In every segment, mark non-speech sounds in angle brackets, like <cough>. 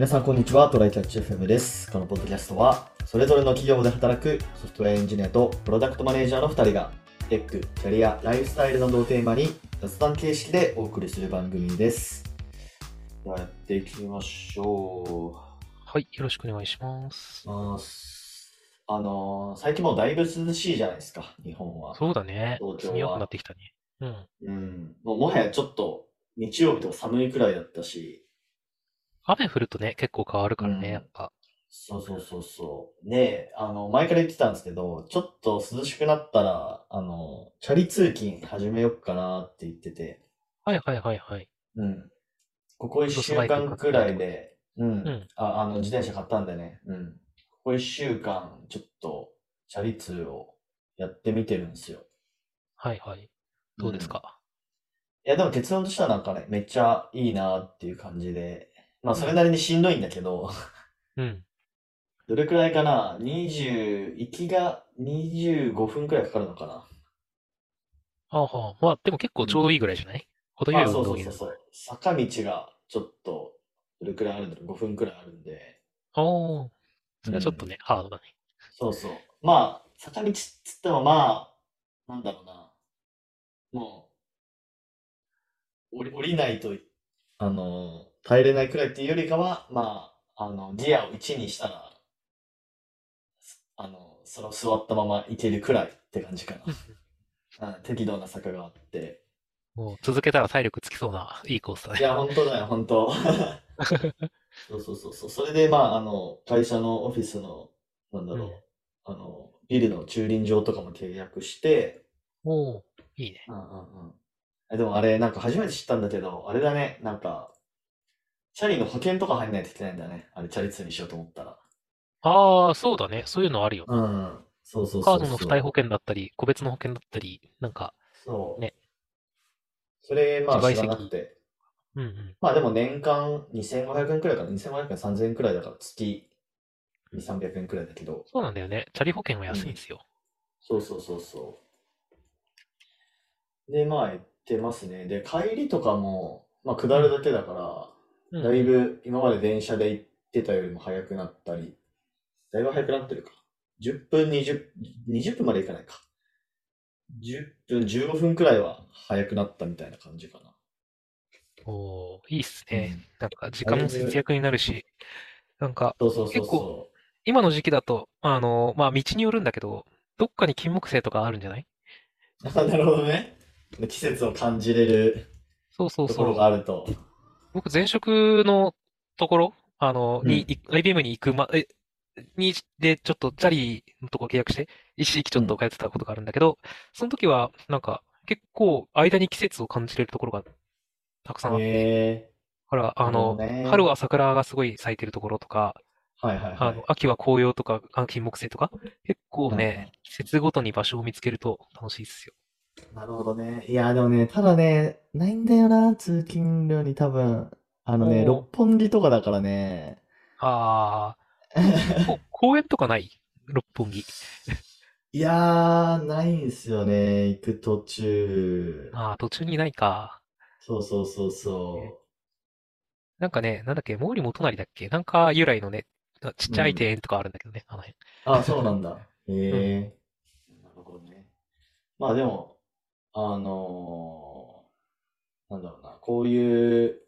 皆さん、こんにちは。トライキャッチ FM です。このポッドキャストは、それぞれの企業で働くソフトウェアエンジニアとプロダクトマネージャーの2人が、テック、キャリア、ライフスタイルなどをテーマに雑談形式でお送りする番組です。やっていきましょはい、よろしくお願いします。あ、あのー最近もうだいぶ涼しいじゃないですか、日本は。そうだね。東京はくなってきたね。うん。うん。もうもはやちょっと、日曜日とか寒いくらいだったし、雨降るとね、結構変わるからうんね、やっぱ。そうそうそうそう。ねあの、前から言ってたんですけど、ちょっと涼しくなったら、あの、チャリ通勤始めようかなって言ってて、はいはいはいはい。うん。ここ一週間くらいで、うん、うんあ、あの、自転車買ったんでね、うん。ここ一週間、ちょっと、チャリ通をやってみてるんですよ。はいはい。どうですか、いや、でも結論としてはなんかね、めっちゃいいなっていう感じで、まあ、それなりにしんどいんだけど、うん、どれくらいかな ?20、行きが25分くらいかかるのかな？はあはあ。まあ、でも結構ちょうどいいぐらいじゃない？程よいあ、運そうそ動になる。うそうそう。坂道がちょっと、どれくらいあるんだろう ?5 分くらいあるんで。ああ。それはちょっとね、ハードだね。そうそう。まあ、坂道っつってもまあ、なんだろうな。もう、降り、降りないと、あの、耐えれないくらいっていうよりかは、まあ、あの、ギアを1にしたら、あの、その座ったまま行けるくらいって感じかな。<laughs> うん、適度な坂があって。もう続けたら体力つきそうな、いいコースだね。いや、本当だよ、本当。<laughs> そうそうそうそう。それで、まあ、あの、会社のオフィスの、なんだろう、うんあの、ビルの駐輪場とかも契約して、おおいいね。うんうんうん。えでもあれ、なんか初めて知ったんだけど、あれだね、なんか、チャリの保険とか入んないといけないんだね。あれ、チャリ通にしようと思ったら。ああ、そうだね。そういうのあるよ。うん。そうそうそうそう。カードの付帯保険だったり、個別の保険だったり、なんか、そう。ね。それ、まあ、知自賠責らなくて。うんうん。まあでも年間2500円くらいかな。2500円、3000円くらいだから月2、300円くらいだけど。そうなんだよね。チャリ保険は安いんですよ。そうそうそうそう。で、まあ、行ってますね。で、帰りとかも、まあ、下るだけだから、うんだいぶ今まで電車で行ってたよりも早くなったり、だいぶ早くなってるか。10分、20、20分まで行かないか。10分、15分くらいは早くなったみたいな感じかな。おーいいっすね。うんなんか時間も節約になるし、なんかそうそうそう結そ今の時期だと、あの、まあ道によるんだけど、どっかに金木犀とかあるんじゃない？うあなるほどね。季節を感じれるそうそうところそう。があると。僕前職のところ、あの、に、うんい IBM に行くま、え、に、で、ちょっとチャリのとこ契約して、一時期ちょっと通ってたことがあるんだけど、その時は、なんか、結構、間に季節を感じれるところがたくさんあって、へほら、あの、ね春は桜がすごい咲いてるところとか、ー。はいはいはいあの、。秋は紅葉とか、あ金木犀とか、結構ね、季節ごとに場所を見つけると楽しいっすよ。なるほどね。いや、でもね、ただね、ないんだよな、通勤量に多分。あのね、おー六本木とかだからね。あー、こ <laughs> 公園とかない？六本木。いやー、ないんすよね、行く途中。あー、途中にないか。そうそうそうそなんかね、なんだっけ、毛利元就だっけ？なんか由来のね、ちっちゃい庭園とかあるんだけどね、あの辺。う。あ、そうなんだ。へえ。なるほどね。まあでも、あのーなんだろうな、こういう、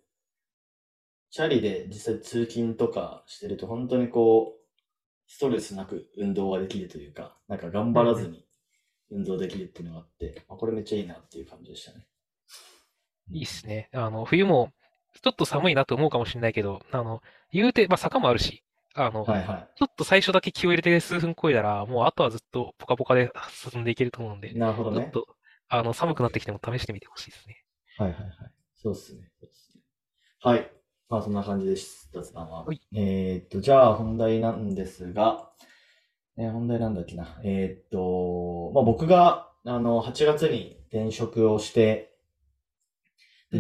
チャリで実際通勤とかしてると、本当にこう、ストレスなく運動ができるというか、なんか頑張らずに運動できるっていうのがあって、まあ、これめっちゃいいなっていう感じでしたね。いいっすね。あの、冬も、ちょっと寒いなと思うかもしれないけど、あの、言うて、まあ坂もあるし、あの、はいはい。ちょっと最初だけ気を入れて数分漕いだら、もうあとはずっとポカポカで進んでいけると思うんで、なるほどね。ちょっと、あの、寒くなってきても試してみてほしいですね。はいはいはい。そうっすね。そうっすねはい。まあそんな感じです。雑談は。はいえーっと、じゃあ本題なんですが、えー本題なんだっけな。えーっと、まあ僕が、あの、8月に転職をして、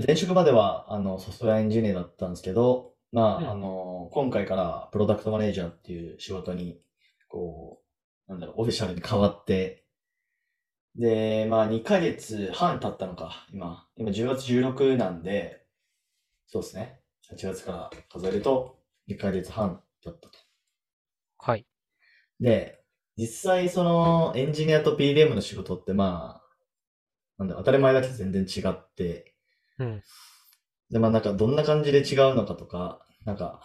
前職までは、あの、ソフトウェアエンジニアだったんですけど、まうんあ、あの、今回からプロダクトマネージャーっていう仕事に、こう、なんだろう、オフィシャルに変わって、で、まあ2ヶ月半経ったのか、今。今10月16なんで、そうですね。8月から数えると1ヶ月半だったと。はい。で、実際そのエンジニアと PDM の仕事ってまあ、なんだ当たり前だけど全然違って、うん。で、まあなんかどんな感じで違うのかとか、なんか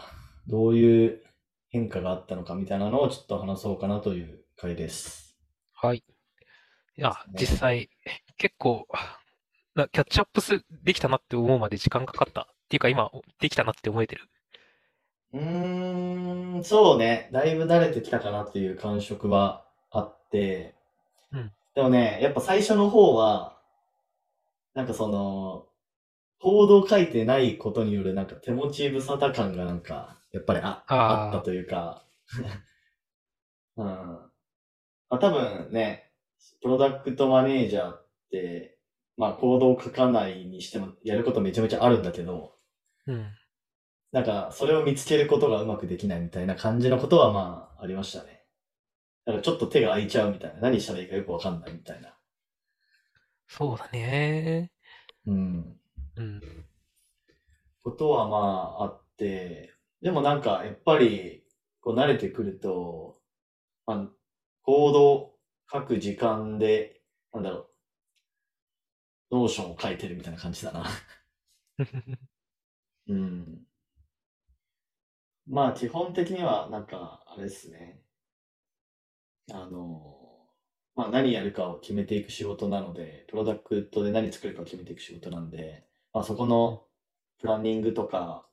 どういう変化があったのかみたいなのをちょっと話そうかなという回です。はい。いや、ね実際、結構、なキャッチアップすできたなって思うまで時間かかった。っていうか今、できたなって思えてる。うーん、そうね。だいぶ慣れてきたかなっていう感触はあって、うんでもね、やっぱ最初の方は、なんかその、コードを書いてないことによるなんか手持ち無沙汰感がなんか、やっぱりあ、あったというか、<laughs> うん。まあ多分ね、プロダクトマネージャーって、まあコードを書かないにしてもやることめちゃめちゃあるんだけど、うん。なんか、それを見つけることがうまくできないみたいな感じのことはまあ、ありましたね。だからちょっと手が空いちゃうみたいな。何したらいいかよくわかんないみたいな。そうだね。うん。うん。ことはまあ、あって、でもなんか、やっぱり、こう慣れてくると、まあ、コード書く時間で、なんだろう、 Notion を書いてるみたいな感じだな。<laughs> うん。まあ、基本的には、なんか、あれですね。あの、まあ、何やるかを決めていく仕事なので、プロダクトで何作るかを決めていく仕事なんで、まあ、そこのプランニングとか、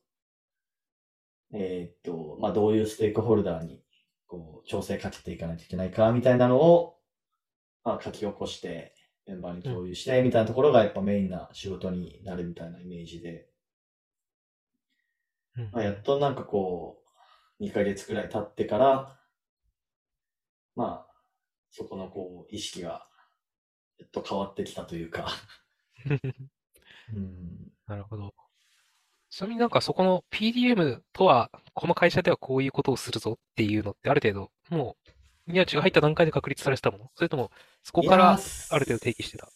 えーっと、まあ、どういうステークホルダーに、こう、調整かけていかないといけないか、みたいなのを、まあ、書き起こして、メンバーに共有して、みたいなところがやっぱメインな仕事になるみたいなイメージで、うんまあ、やっとなんかこう、2ヶ月くらい経ってから、まあ、そこのこう、意識が、やっと変わってきたというか、<laughs> うん。なるほど。ちなみになんかそこの PDM とは、この会社ではこういうことをするぞっていうのってある程度、もう、宮地が入った段階で確立されてたもの？それとも、そこからあーる程度定義してた？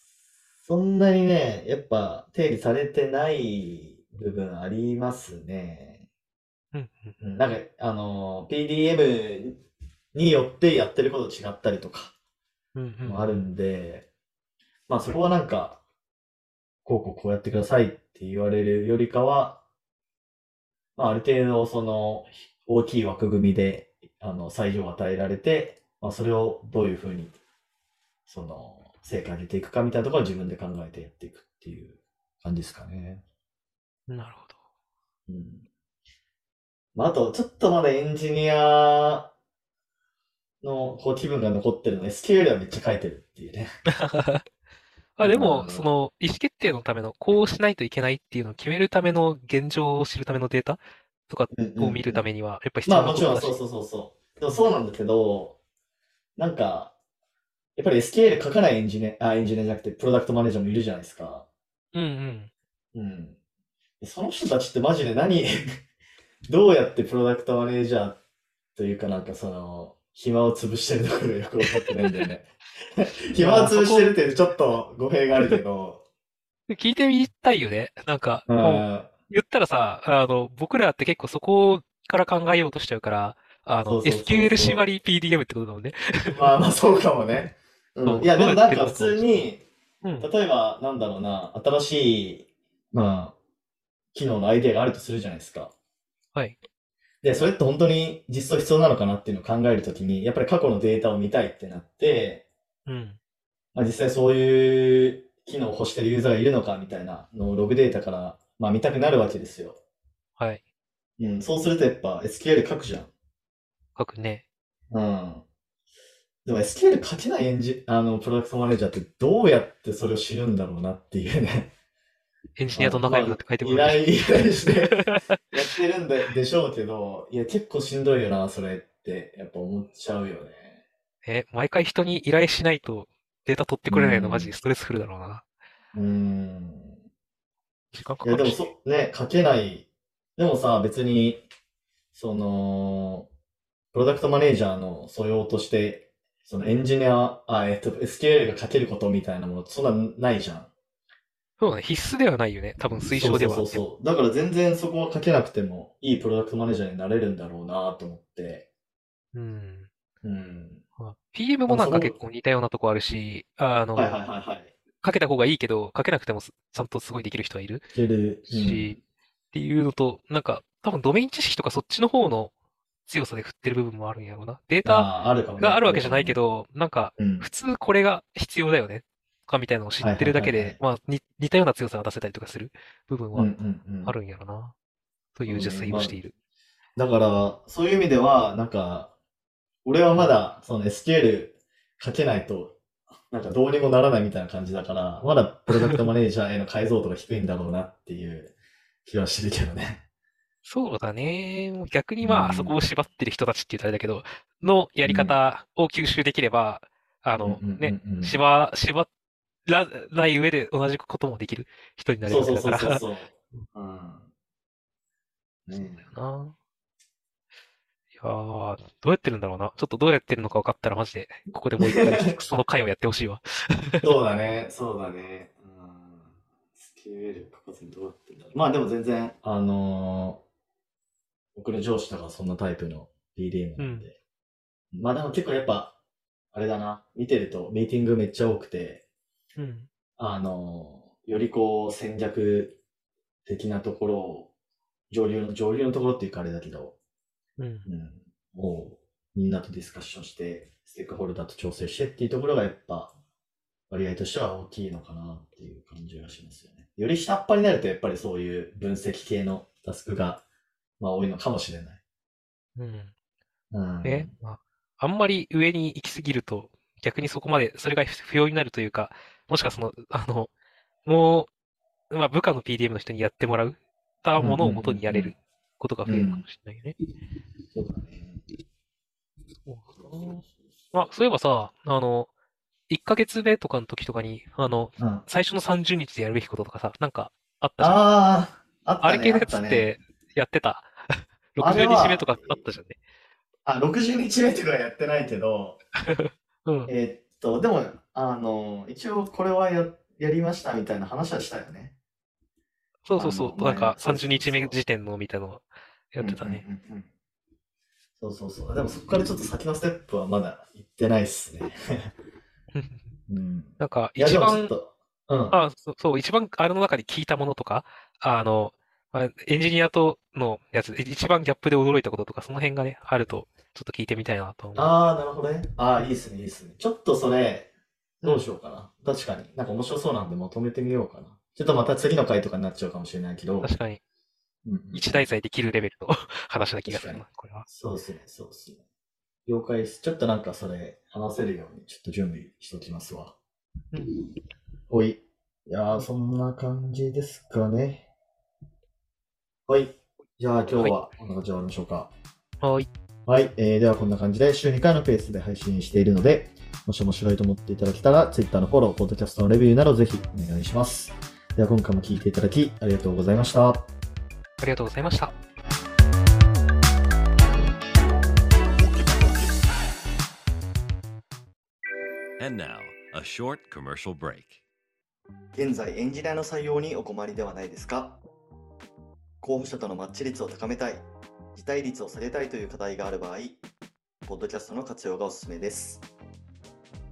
そんなにね、やっぱ定理されてない部分ありますね。うんうんうんなんか、あの、PDM によってやってること違ったりとかもあるんで、まあそこはなんか、こうこうこうやってくださいって言われるよりかは、まあある程度その大きい枠組みで、あの、裁量を与えられて、まあそれをどういうふうに、その、成果上げていくかみたいなところは自分で考えてやっていくっていう感じですかね。なるほど。うん。まああと、ちょっとまだエンジニアのこう気分が残ってるの SQL はめっちゃ書いてるっていうね。<laughs> あ、でうも、んその、意思決定のための、こうしないといけないっていうのを決めるための現状を知るためのデータとかを見るためには、やっぱり必要まあもちろんなことだし。そうそうそうそう。でもそうなんだけど、なんか、やっぱり SQL 書かないエンジニア、あ、エンジニアじゃなくてプロダクトマネージャーもいるじゃないですか。うんうん。うん。でその人たちってマジで何、<laughs> どうやってプロダクトマネージャーというかなんかその、暇を潰してるのかがよくわかってないんだよね。<laughs> 暇を潰してるってちょっと語弊があるけど、<laughs> 聞いてみたいよね。なんか、言ったらさ、あの、僕らって結構そこから考えようとしちゃうから、あの、SQL 縛り PDM ってことだもんね。まあまあそうかもね。そうん。ういやでもなんか普通に、うん。例えば、なんだろうな、新しい、まあ、機能のアイデアがあるとするじゃないですか。はい。で、それって本当に実装必要なのかなっていうのを考えるときに、やっぱり過去のデータを見たいってなって、うん。まあ、実際そういう機能を欲してるユーザーがいるのかみたいなのをログデータから、まあ、見たくなるわけですよ。はい。うん、そうするとやっぱ SQL 書くじゃん。書くね。うん。でも SQL 書けないエンジ、あの、プロダクトマネージャーってどうやってそれを知るんだろうなっていうね。エンジニアと仲良くなって書いてくる依頼、依頼して <laughs> やってるんででしょうけど、いや、結構しんどいよな、それって、やっぱ思っちゃうよね。え、毎回人に依頼しないとデータ取ってくれないのうんマジでストレスフルだろうな。うーん。時間かいや、でも。そ、ね、書けない。でもさ、別に、その、プロダクトマネージャーの素養として、そのエンジニア、あ、えっと、SQL が書けることみたいなものそんなないじゃん。そうだね。必須ではないよね。多分推奨ではあそう。そう。だから全然そこはかけなくてもいいプロダクトマネージャーになれるんだろうなと思って。うん。うん。まあ PM もなんか結構似たようなとこあるし、あの、はいはいはいはい。かけた方がいいけど、かけなくてもすちゃんとすごいできる人はいるいける。し、っていうのと、なんか、多分ドメイン知識とかそっちの方の強さで振ってる部分もあるんやろうな。デーうん、タがあるわけじゃないけ、ど、なんか、うん。普通これが必要だよね。とかみたいなのを知ってるだけで、まあ、に似たような強さが出せたりとかする部分はうんうんうん。あるんやろな。という自炊をしている。だから、そういう意味では、なんか、俺はまだ、その SQL 書けないと、なんかどうにもならないみたいな感じだから、まだプロダクトマネージャーへの解像度が低いんだろうなっていう気はしてるけどね。そうだね。逆にまうんあ、そこを縛ってる人たちって言うとあれだけど、のやり方を吸収できれば、あの、うんうんね、うんうん縛、縛らない上で同じこともできる人になれそうそうるわけだから。そうそうそう。うん。ねな。いやー、どうやってるんだろうな。ちょっとどうやってるのか分かったらマジで、ここでもう一回 <laughs> その回をやってほしいわ。そうだね、そうだね。うん。SQL 書かずにどうやってんだろう。まあでも全然、あのー僕の上司とかそんなタイプの DDM なんで。まあでも結構やっぱ、あれだな、見てるとミーティングめっちゃ多くて、うん。あのーよりこう戦略的なところを、上流の、上流のところっていうかあれだけど、うん。うん、もうみんなとディスカッションして、ステークホルダーと調整してっていうところがやっぱ割合としては大きいのかなっていう感じがしますよね。より下っ端になるとやっぱりそういう分析系のタスクが、まあ、多いのかもしれない。うん。うん、ね、まあ、あんまり上に行き過ぎると、逆にそこまで、それが不要になるというか、もしかその、あの、もう、まあ、部下の PDM の人にやってもらうたものを元にやれることが増えるかもしれないよね。そうだね。まあ、そういえばさ、あの、1ヶ月目とかの時とかに、あの、うん、あ最初の30日でやるべきこととかさ、なんかあったじゃん。あー、あったね。あれ系のやつってやってた？<laughs> あれ60は日目とかあったじゃんね。あ、60日目とかはやってないけど、<laughs> うん。えーっと、でも、あの、一応これはや、やりましたみたいな話はしたよね。そうそうそう。なんか前の30日目時点のみたいなのやってたね。うんうんうんうん。そうそうそう。でもそこからちょっと先のステップはまだ行ってないっすね。うん。なんか一番、と、うん。あ、そそう、一番あれの中で聞いたものとか、あの、まあエンジニアとのやつで一番ギャップで驚いたこととか、その辺がね、あると、ちょっと聞いてみたいなと思う。ああ、なるほどね。ああ、いいっすね、いいっすね。ちょっとそれ、どうしようかな。確かに。なんか面白そうなんでまとめてみようかな。ちょっとまた次の回とかになっちゃうかもしれないけど。確かに、うんうん一題材できるレベルの <laughs> 話な気がするな、これは。そうっすね、そうっすね。了解です。ちょっとなんかそれ、話せるようにちょっと準備しときますわ。うん。ほい。いやー、そんな感じですかね。はい。じゃあ今日はこんな感じで終わりましょうか。はい。はい。えー、ではこんな感じで週2回のペースで配信しているので、もし面白いと思っていただけたら、Twitter のフォロー、ポッドキャストのレビューなどぜひお願いします。では今回も聞いていただきありがとうございました。ありがとうございました。And now, a short commercial break. 現在エンジニアの採用にお困りではないですか？候補者とのマッチ率を高めたい、辞退率を下げたいという課題がある場合、ポッドキャストの活用がおすすめです。